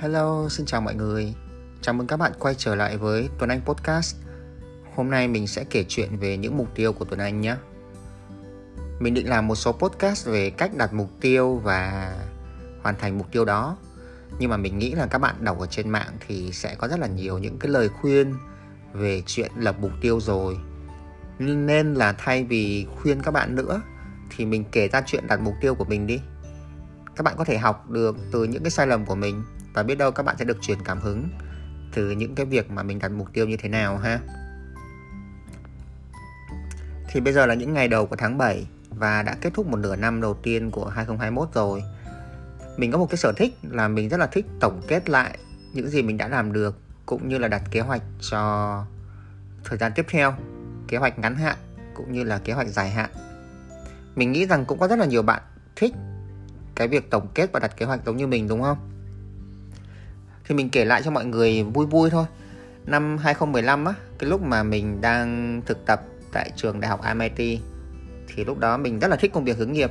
Hello, xin chào mọi người. Chào mừng các bạn quay trở lại với Tuấn Anh Podcast. Hôm nay mình sẽ kể chuyện về những mục tiêu của Tuấn Anh nhé. Mình định làm một số podcast về cách đặt mục tiêu và hoàn thành mục tiêu đó. Nhưng mà mình nghĩ là các bạn đọc ở trên mạng thì sẽ có rất là nhiều những cái lời khuyên về chuyện lập mục tiêu rồi. Nên là thay vì khuyên các bạn nữa thì mình kể ra chuyện đặt mục tiêu của mình đi. Các bạn có thể học được từ những cái sai lầm của mình và biết đâu các bạn sẽ được truyền cảm hứng từ những cái việc mà mình đặt mục tiêu như thế nào ha. Thì bây giờ là những ngày đầu của tháng 7 và đã kết thúc một nửa năm đầu tiên của 2021 rồi. Mình có một cái sở thích là mình rất là thích tổng kết lại những gì mình đã làm được cũng như là đặt kế hoạch cho thời gian tiếp theo, kế hoạch ngắn hạn cũng như là kế hoạch dài hạn. Mình nghĩ rằng cũng có rất là nhiều bạn thích cái việc tổng kết và đặt kế hoạch giống như mình đúng không? Thì mình kể lại cho mọi người vui vui thôi. Năm 2015 á, cái lúc mà mình đang thực tập tại trường đại học MIT thì lúc đó mình rất là thích công việc hướng nghiệp.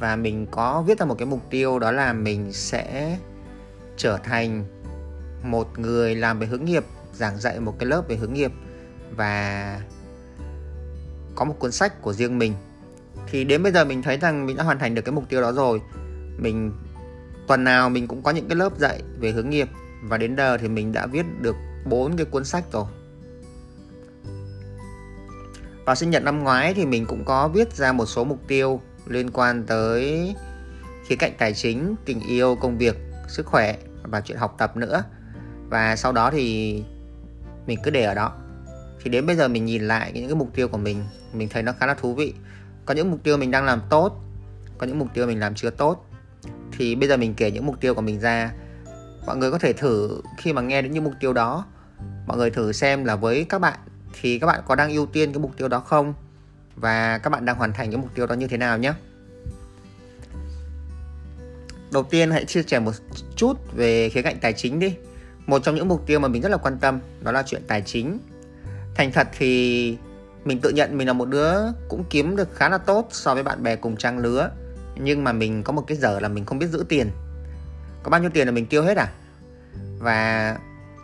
Và mình có viết ra một cái mục tiêu đó là mình sẽ trở thành một người làm về hướng nghiệp, giảng dạy một cái lớp về hướng nghiệp. Và có một cuốn sách của riêng mình. Thì đến bây giờ mình thấy rằng mình đã hoàn thành được cái mục tiêu đó rồi. Mình, tuần nào mình cũng có những cái lớp dạy về hướng nghiệp và đến giờ thì mình đã viết được bốn cái cuốn sách rồi. Vào sinh nhật năm ngoái thì mình cũng có viết ra một số mục tiêu liên quan tới khía cạnh tài chính, tình yêu, công việc, sức khỏe và chuyện học tập nữa. Và sau đó thì mình cứ để ở đó. Thì đến bây giờ mình nhìn lại những cái mục tiêu của mình mình thấy nó khá là thú vị. Có những mục tiêu mình đang làm tốt, có những mục tiêu mình làm chưa tốt. Thì bây giờ mình kể những mục tiêu của mình ra mọi người có thể thử khi mà nghe đến những mục tiêu đó. Mọi người thử xem là với các bạn thì các bạn có đang ưu tiên cái mục tiêu đó không? Và các bạn đang hoàn thành cái mục tiêu đó như thế nào nhé? Đầu tiên hãy chia sẻ một chút về khía cạnh tài chính đi. Một trong những mục tiêu mà mình rất là quan tâm đó là chuyện tài chính. Thành thật thì mình tự nhận mình là một đứa cũng kiếm được khá là tốt so với bạn bè cùng trang lứa. Nhưng mà mình có một cái dở là mình không biết giữ tiền có bao nhiêu tiền là mình tiêu hết à? Và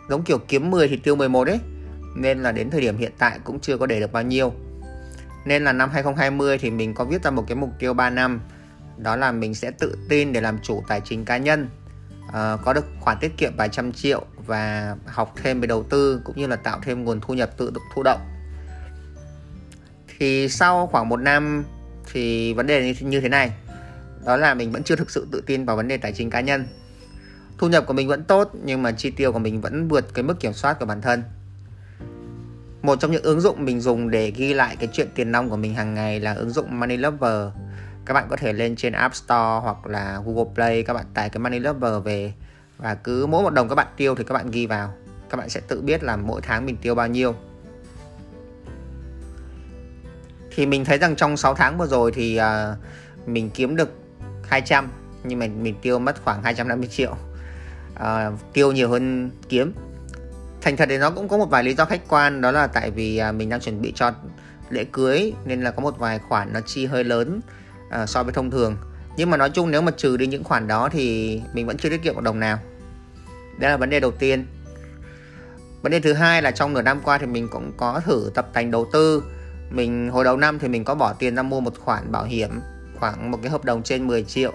giống kiểu kiếm 10 thì tiêu 11 đấy nên là đến thời điểm hiện tại cũng chưa có để được bao nhiêu. Nên là năm 2020 thì mình có viết ra một cái mục tiêu 3 năm. Đó là mình sẽ tự tin để làm chủ tài chính cá nhân. Uh, có được khoản tiết kiệm vài trăm triệu và học thêm về đầu tư cũng như là tạo thêm nguồn thu nhập tự thụ động. Thì sau khoảng một năm thì vấn đề như thế này. Đó là mình vẫn chưa thực sự tự tin vào vấn đề tài chính cá nhân thu nhập của mình vẫn tốt nhưng mà chi tiêu của mình vẫn vượt cái mức kiểm soát của bản thân. Một trong những ứng dụng mình dùng để ghi lại cái chuyện tiền nong của mình hàng ngày là ứng dụng Money Lover. Các bạn có thể lên trên App Store hoặc là Google Play các bạn tải cái Money Lover về và cứ mỗi một đồng các bạn tiêu thì các bạn ghi vào. Các bạn sẽ tự biết là mỗi tháng mình tiêu bao nhiêu. Thì mình thấy rằng trong 6 tháng vừa rồi thì uh, mình kiếm được 200 nhưng mà mình tiêu mất khoảng 250 triệu uh, tiêu nhiều hơn kiếm. Thành thật thì nó cũng có một vài lý do khách quan đó là tại vì uh, mình đang chuẩn bị cho lễ cưới nên là có một vài khoản nó chi hơi lớn uh, so với thông thường. Nhưng mà nói chung nếu mà trừ đi những khoản đó thì mình vẫn chưa tiết kiệm một đồng nào. Đây là vấn đề đầu tiên. Vấn đề thứ hai là trong nửa năm qua thì mình cũng có thử tập tành đầu tư. Mình hồi đầu năm thì mình có bỏ tiền ra mua một khoản bảo hiểm khoảng một cái hợp đồng trên 10 triệu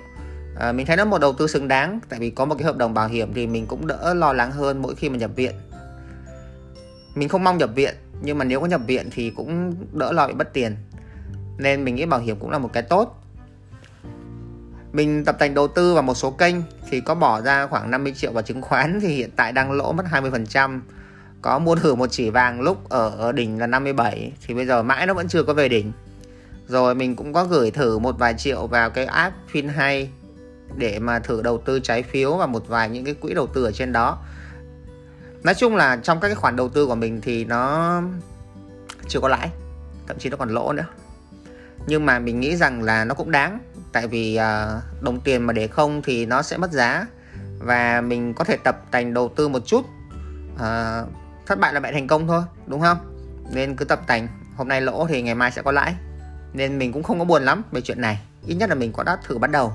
à, mình thấy nó một đầu tư xứng đáng tại vì có một cái hợp đồng bảo hiểm thì mình cũng đỡ lo lắng hơn mỗi khi mà nhập viện. Mình không mong nhập viện nhưng mà nếu có nhập viện thì cũng đỡ lo bị mất tiền. Nên mình nghĩ bảo hiểm cũng là một cái tốt. Mình tập thành đầu tư vào một số kênh thì có bỏ ra khoảng 50 triệu vào chứng khoán thì hiện tại đang lỗ mất 20% có mua thử một chỉ vàng lúc ở đỉnh là 57 thì bây giờ mãi nó vẫn chưa có về đỉnh. Rồi mình cũng có gửi thử một vài triệu vào cái app FinHay để mà thử đầu tư trái phiếu và một vài những cái quỹ đầu tư ở trên đó. Nói chung là trong các cái khoản đầu tư của mình thì nó chưa có lãi thậm chí nó còn lỗ nữa. Nhưng mà mình nghĩ rằng là nó cũng đáng tại vì uh, đồng tiền mà để không thì nó sẽ mất giá. Và mình có thể tập tành đầu tư một chút. Uh, thất bại là mẹ thành công thôi đúng không? Nên cứ tập tành hôm nay lỗ thì ngày mai sẽ có lãi. Nên mình cũng không có buồn lắm về chuyện này ít nhất là mình có đã thử bắt đầu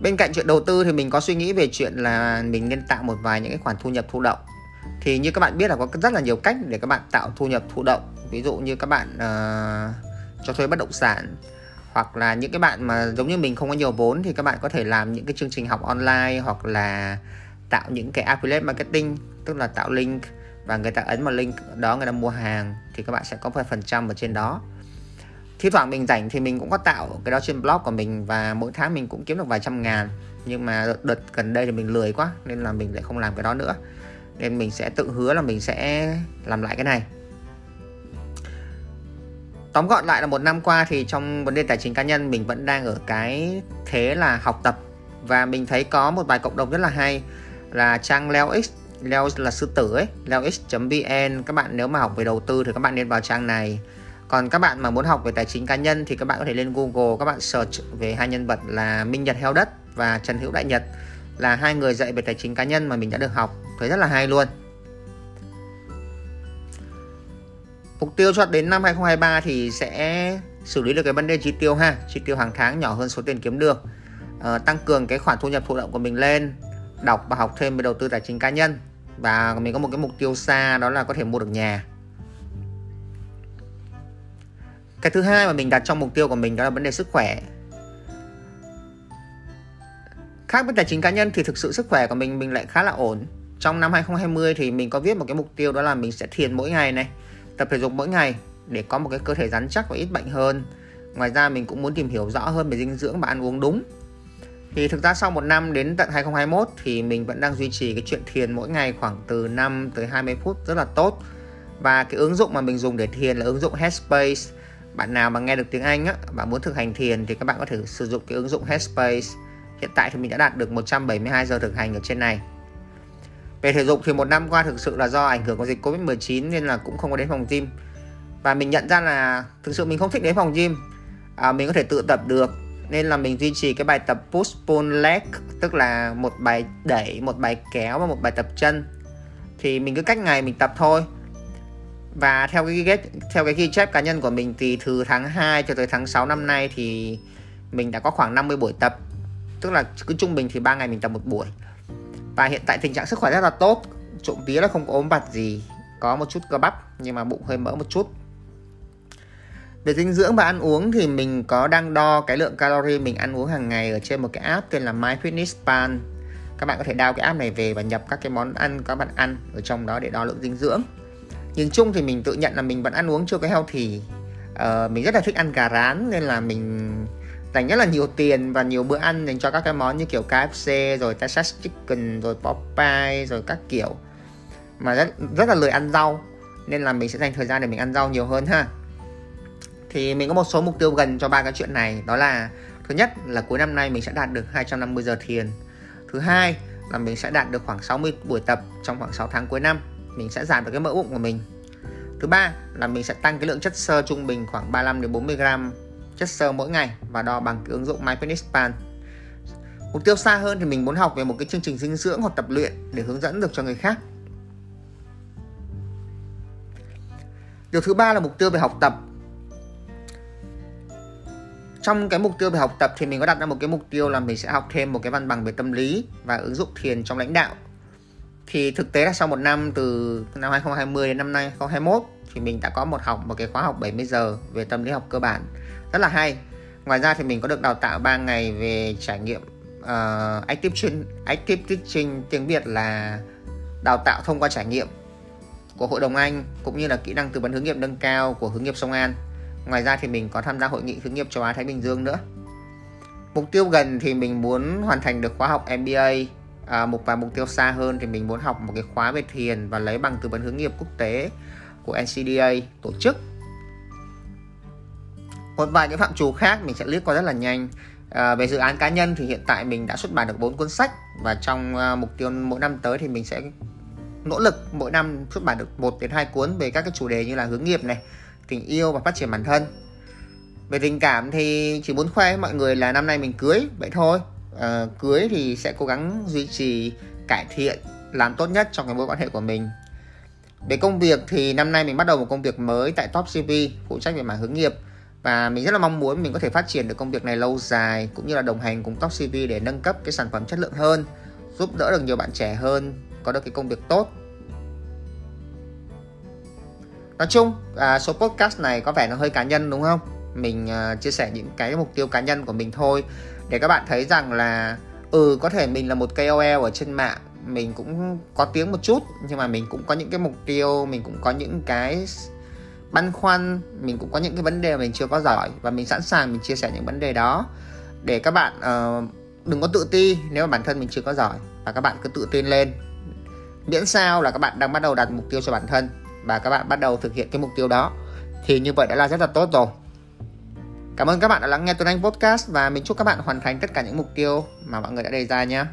bên cạnh chuyện đầu tư thì mình có suy nghĩ về chuyện là mình nên tạo một vài những cái khoản thu nhập thụ động. Thì như các bạn biết là có rất là nhiều cách để các bạn tạo thu nhập thụ động. Ví dụ như các bạn uh, cho thuê bất động sản hoặc là những cái bạn mà giống như mình không có nhiều vốn thì các bạn có thể làm những cái chương trình học online hoặc là tạo những cái affiliate marketing tức là tạo link và người ta ấn vào link đó người ta mua hàng thì các bạn sẽ có phần trăm ở trên đó thi thoảng mình rảnh thì mình cũng có tạo cái đó trên blog của mình và mỗi tháng mình cũng kiếm được vài trăm ngàn. Nhưng mà đợt gần đây thì mình lười quá, nên là mình lại không làm cái đó nữa. Nên mình sẽ tự hứa là mình sẽ làm lại cái này. Tóm gọn lại là một năm qua thì trong vấn đề tài chính cá nhân mình vẫn đang ở cái thế là học tập. Và mình thấy có một bài cộng đồng rất là hay, là trang leo x, leo là sư tử ấy, leo x.vn các bạn nếu mà học về đầu tư thì các bạn nên vào trang này còn các bạn mà muốn học về tài chính cá nhân thì các bạn có thể lên Google các bạn search về hai nhân vật là Minh Nhật Heo Đất và Trần Hữu Đại Nhật là hai người dạy về tài chính cá nhân mà mình đã được học. Thấy rất là hay luôn. Mục tiêu cho đến năm 2023 thì sẽ xử lý được cái vấn đề chi tiêu ha. Chi tiêu hàng tháng nhỏ hơn số tiền kiếm được. À, tăng cường cái khoản thu nhập thụ động của mình lên đọc và học thêm về đầu tư tài chính cá nhân. Và mình có một cái mục tiêu xa đó là có thể mua được nhà. Cái thứ hai mà mình đặt trong mục tiêu của mình đó là vấn đề sức khỏe. Khác với tài chính cá nhân thì thực sự sức khỏe của mình mình lại khá là ổn. Trong năm 2020 thì mình có viết một cái mục tiêu đó là mình sẽ thiền mỗi ngày này, tập thể dục mỗi ngày để có một cái cơ thể rắn chắc và ít bệnh hơn. Ngoài ra mình cũng muốn tìm hiểu rõ hơn về dinh dưỡng và ăn uống đúng. Thì thực ra sau một năm đến tận 2021 thì mình vẫn đang duy trì cái chuyện thiền mỗi ngày khoảng từ 5 tới 20 phút rất là tốt. Và cái ứng dụng mà mình dùng để thiền là ứng dụng Headspace bạn nào mà nghe được tiếng Anh á và muốn thực hành thiền thì các bạn có thể sử dụng cái ứng dụng Headspace. Hiện tại thì mình đã đạt được 172 giờ thực hành ở trên này. Về thể dục thì một năm qua thực sự là do ảnh hưởng của dịch Covid-19 nên là cũng không có đến phòng gym. Và mình nhận ra là thực sự mình không thích đến phòng gym. À, mình có thể tự tập được nên là mình duy trì cái bài tập push pull leg tức là một bài đẩy một bài kéo và một bài tập chân. Thì mình cứ cách ngày mình tập thôi và theo cái ghi theo cái ghi chép cá nhân của mình thì từ tháng 2 cho tới tháng 6 năm nay thì mình đã có khoảng 50 buổi tập. Tức là cứ trung bình thì ba ngày mình tập một buổi. Và hiện tại tình trạng sức khỏe rất là tốt, trộm vía là không có ốm vặt gì, có một chút cơ bắp nhưng mà bụng hơi mỡ một chút. Về dinh dưỡng và ăn uống thì mình có đang đo cái lượng calorie mình ăn uống hàng ngày ở trên một cái app tên là MyFitnessPal. Các bạn có thể download cái app này về và nhập các cái món ăn các bạn ăn ở trong đó để đo lượng dinh dưỡng nhìn chung thì mình tự nhận là mình vẫn ăn uống chưa có healthy. Uh, mình rất là thích ăn gà rán nên là mình dành rất là nhiều tiền và nhiều bữa ăn dành cho các cái món như kiểu KFC rồi Texas Chicken rồi Popeye rồi các kiểu mà rất rất là lười ăn rau. Nên là mình sẽ dành thời gian để mình ăn rau nhiều hơn ha. Thì mình có một số mục tiêu gần cho ba cái chuyện này. Đó là thứ nhất là cuối năm nay mình sẽ đạt được 250 giờ thiền. Thứ hai là mình sẽ đạt được khoảng 60 buổi tập trong khoảng 6 tháng cuối năm mình sẽ giảm được cái mỡ bụng của mình. Thứ ba là mình sẽ tăng cái lượng chất xơ trung bình khoảng 35 đến 40 gram chất xơ mỗi ngày và đo bằng cái ứng dụng MyFitnessPal mục tiêu xa hơn thì mình muốn học về một cái chương trình dinh dưỡng hoặc tập luyện để hướng dẫn được cho người khác. Điều thứ ba là mục tiêu về học tập. Trong cái mục tiêu về học tập thì mình có đặt ra một cái mục tiêu là mình sẽ học thêm một cái văn bằng về tâm lý và ứng dụng thiền trong lãnh đạo thì thực tế là sau một năm từ năm 2020 đến năm nay 2021 thì mình đã có một học một cái khóa học 70 giờ về tâm lý học cơ bản. Rất là hay. Ngoài ra thì mình có được đào tạo 3 ngày về trải nghiệm uh, active teaching, active teaching tiếng Việt là đào tạo thông qua trải nghiệm của hội đồng Anh cũng như là kỹ năng tư vấn hướng nghiệp nâng cao của hướng nghiệp Sông An. Ngoài ra thì mình có tham gia hội nghị hướng nghiệp châu Á Thái Bình Dương nữa. Mục tiêu gần thì mình muốn hoàn thành được khóa học MBA à, một vài mục tiêu xa hơn thì mình muốn học một cái khóa về thiền và lấy bằng tư vấn hướng nghiệp quốc tế của NCDA tổ chức. Một vài cái phạm trù khác mình sẽ liếc qua rất là nhanh. À, về dự án cá nhân thì hiện tại mình đã xuất bản được 4 cuốn sách và trong à, mục tiêu mỗi năm tới thì mình sẽ nỗ lực mỗi năm xuất bản được 1 đến 2 cuốn về các cái chủ đề như là hướng nghiệp này tình yêu và phát triển bản thân. Về tình cảm thì chỉ muốn khoe với mọi người là năm nay mình cưới vậy thôi à, cưới thì sẽ cố gắng duy trì cải thiện làm tốt nhất trong cái mối quan hệ của mình. Về công việc thì năm nay mình bắt đầu một công việc mới tại Top CV phụ trách về mảng hướng nghiệp. Và mình rất là mong muốn mình có thể phát triển được công việc này lâu dài cũng như là đồng hành cùng Top CV để nâng cấp cái sản phẩm chất lượng hơn giúp đỡ được nhiều bạn trẻ hơn có được cái công việc tốt. Nói chung à, số podcast này có vẻ nó hơi cá nhân đúng không? Mình uh, chia sẻ những cái mục tiêu cá nhân của mình thôi để các bạn thấy rằng là ừ có thể mình là một KOL ở trên mạng mình cũng có tiếng một chút nhưng mà mình cũng có những cái mục tiêu mình cũng có những cái băn khoăn mình cũng có những cái vấn đề mà mình chưa có giỏi và mình sẵn sàng mình chia sẻ những vấn đề đó. Để các bạn uh, đừng có tự ti nếu mà bản thân mình chưa có giỏi và các bạn cứ tự tin lên. Miễn sao là các bạn đang bắt đầu đặt mục tiêu cho bản thân và các bạn bắt đầu thực hiện cái mục tiêu đó. Thì như vậy đã là rất là tốt rồi. Cảm ơn các bạn đã lắng nghe Tuấn Anh Podcast và mình chúc các bạn hoàn thành tất cả những mục tiêu mà mọi người đã đề ra nhé.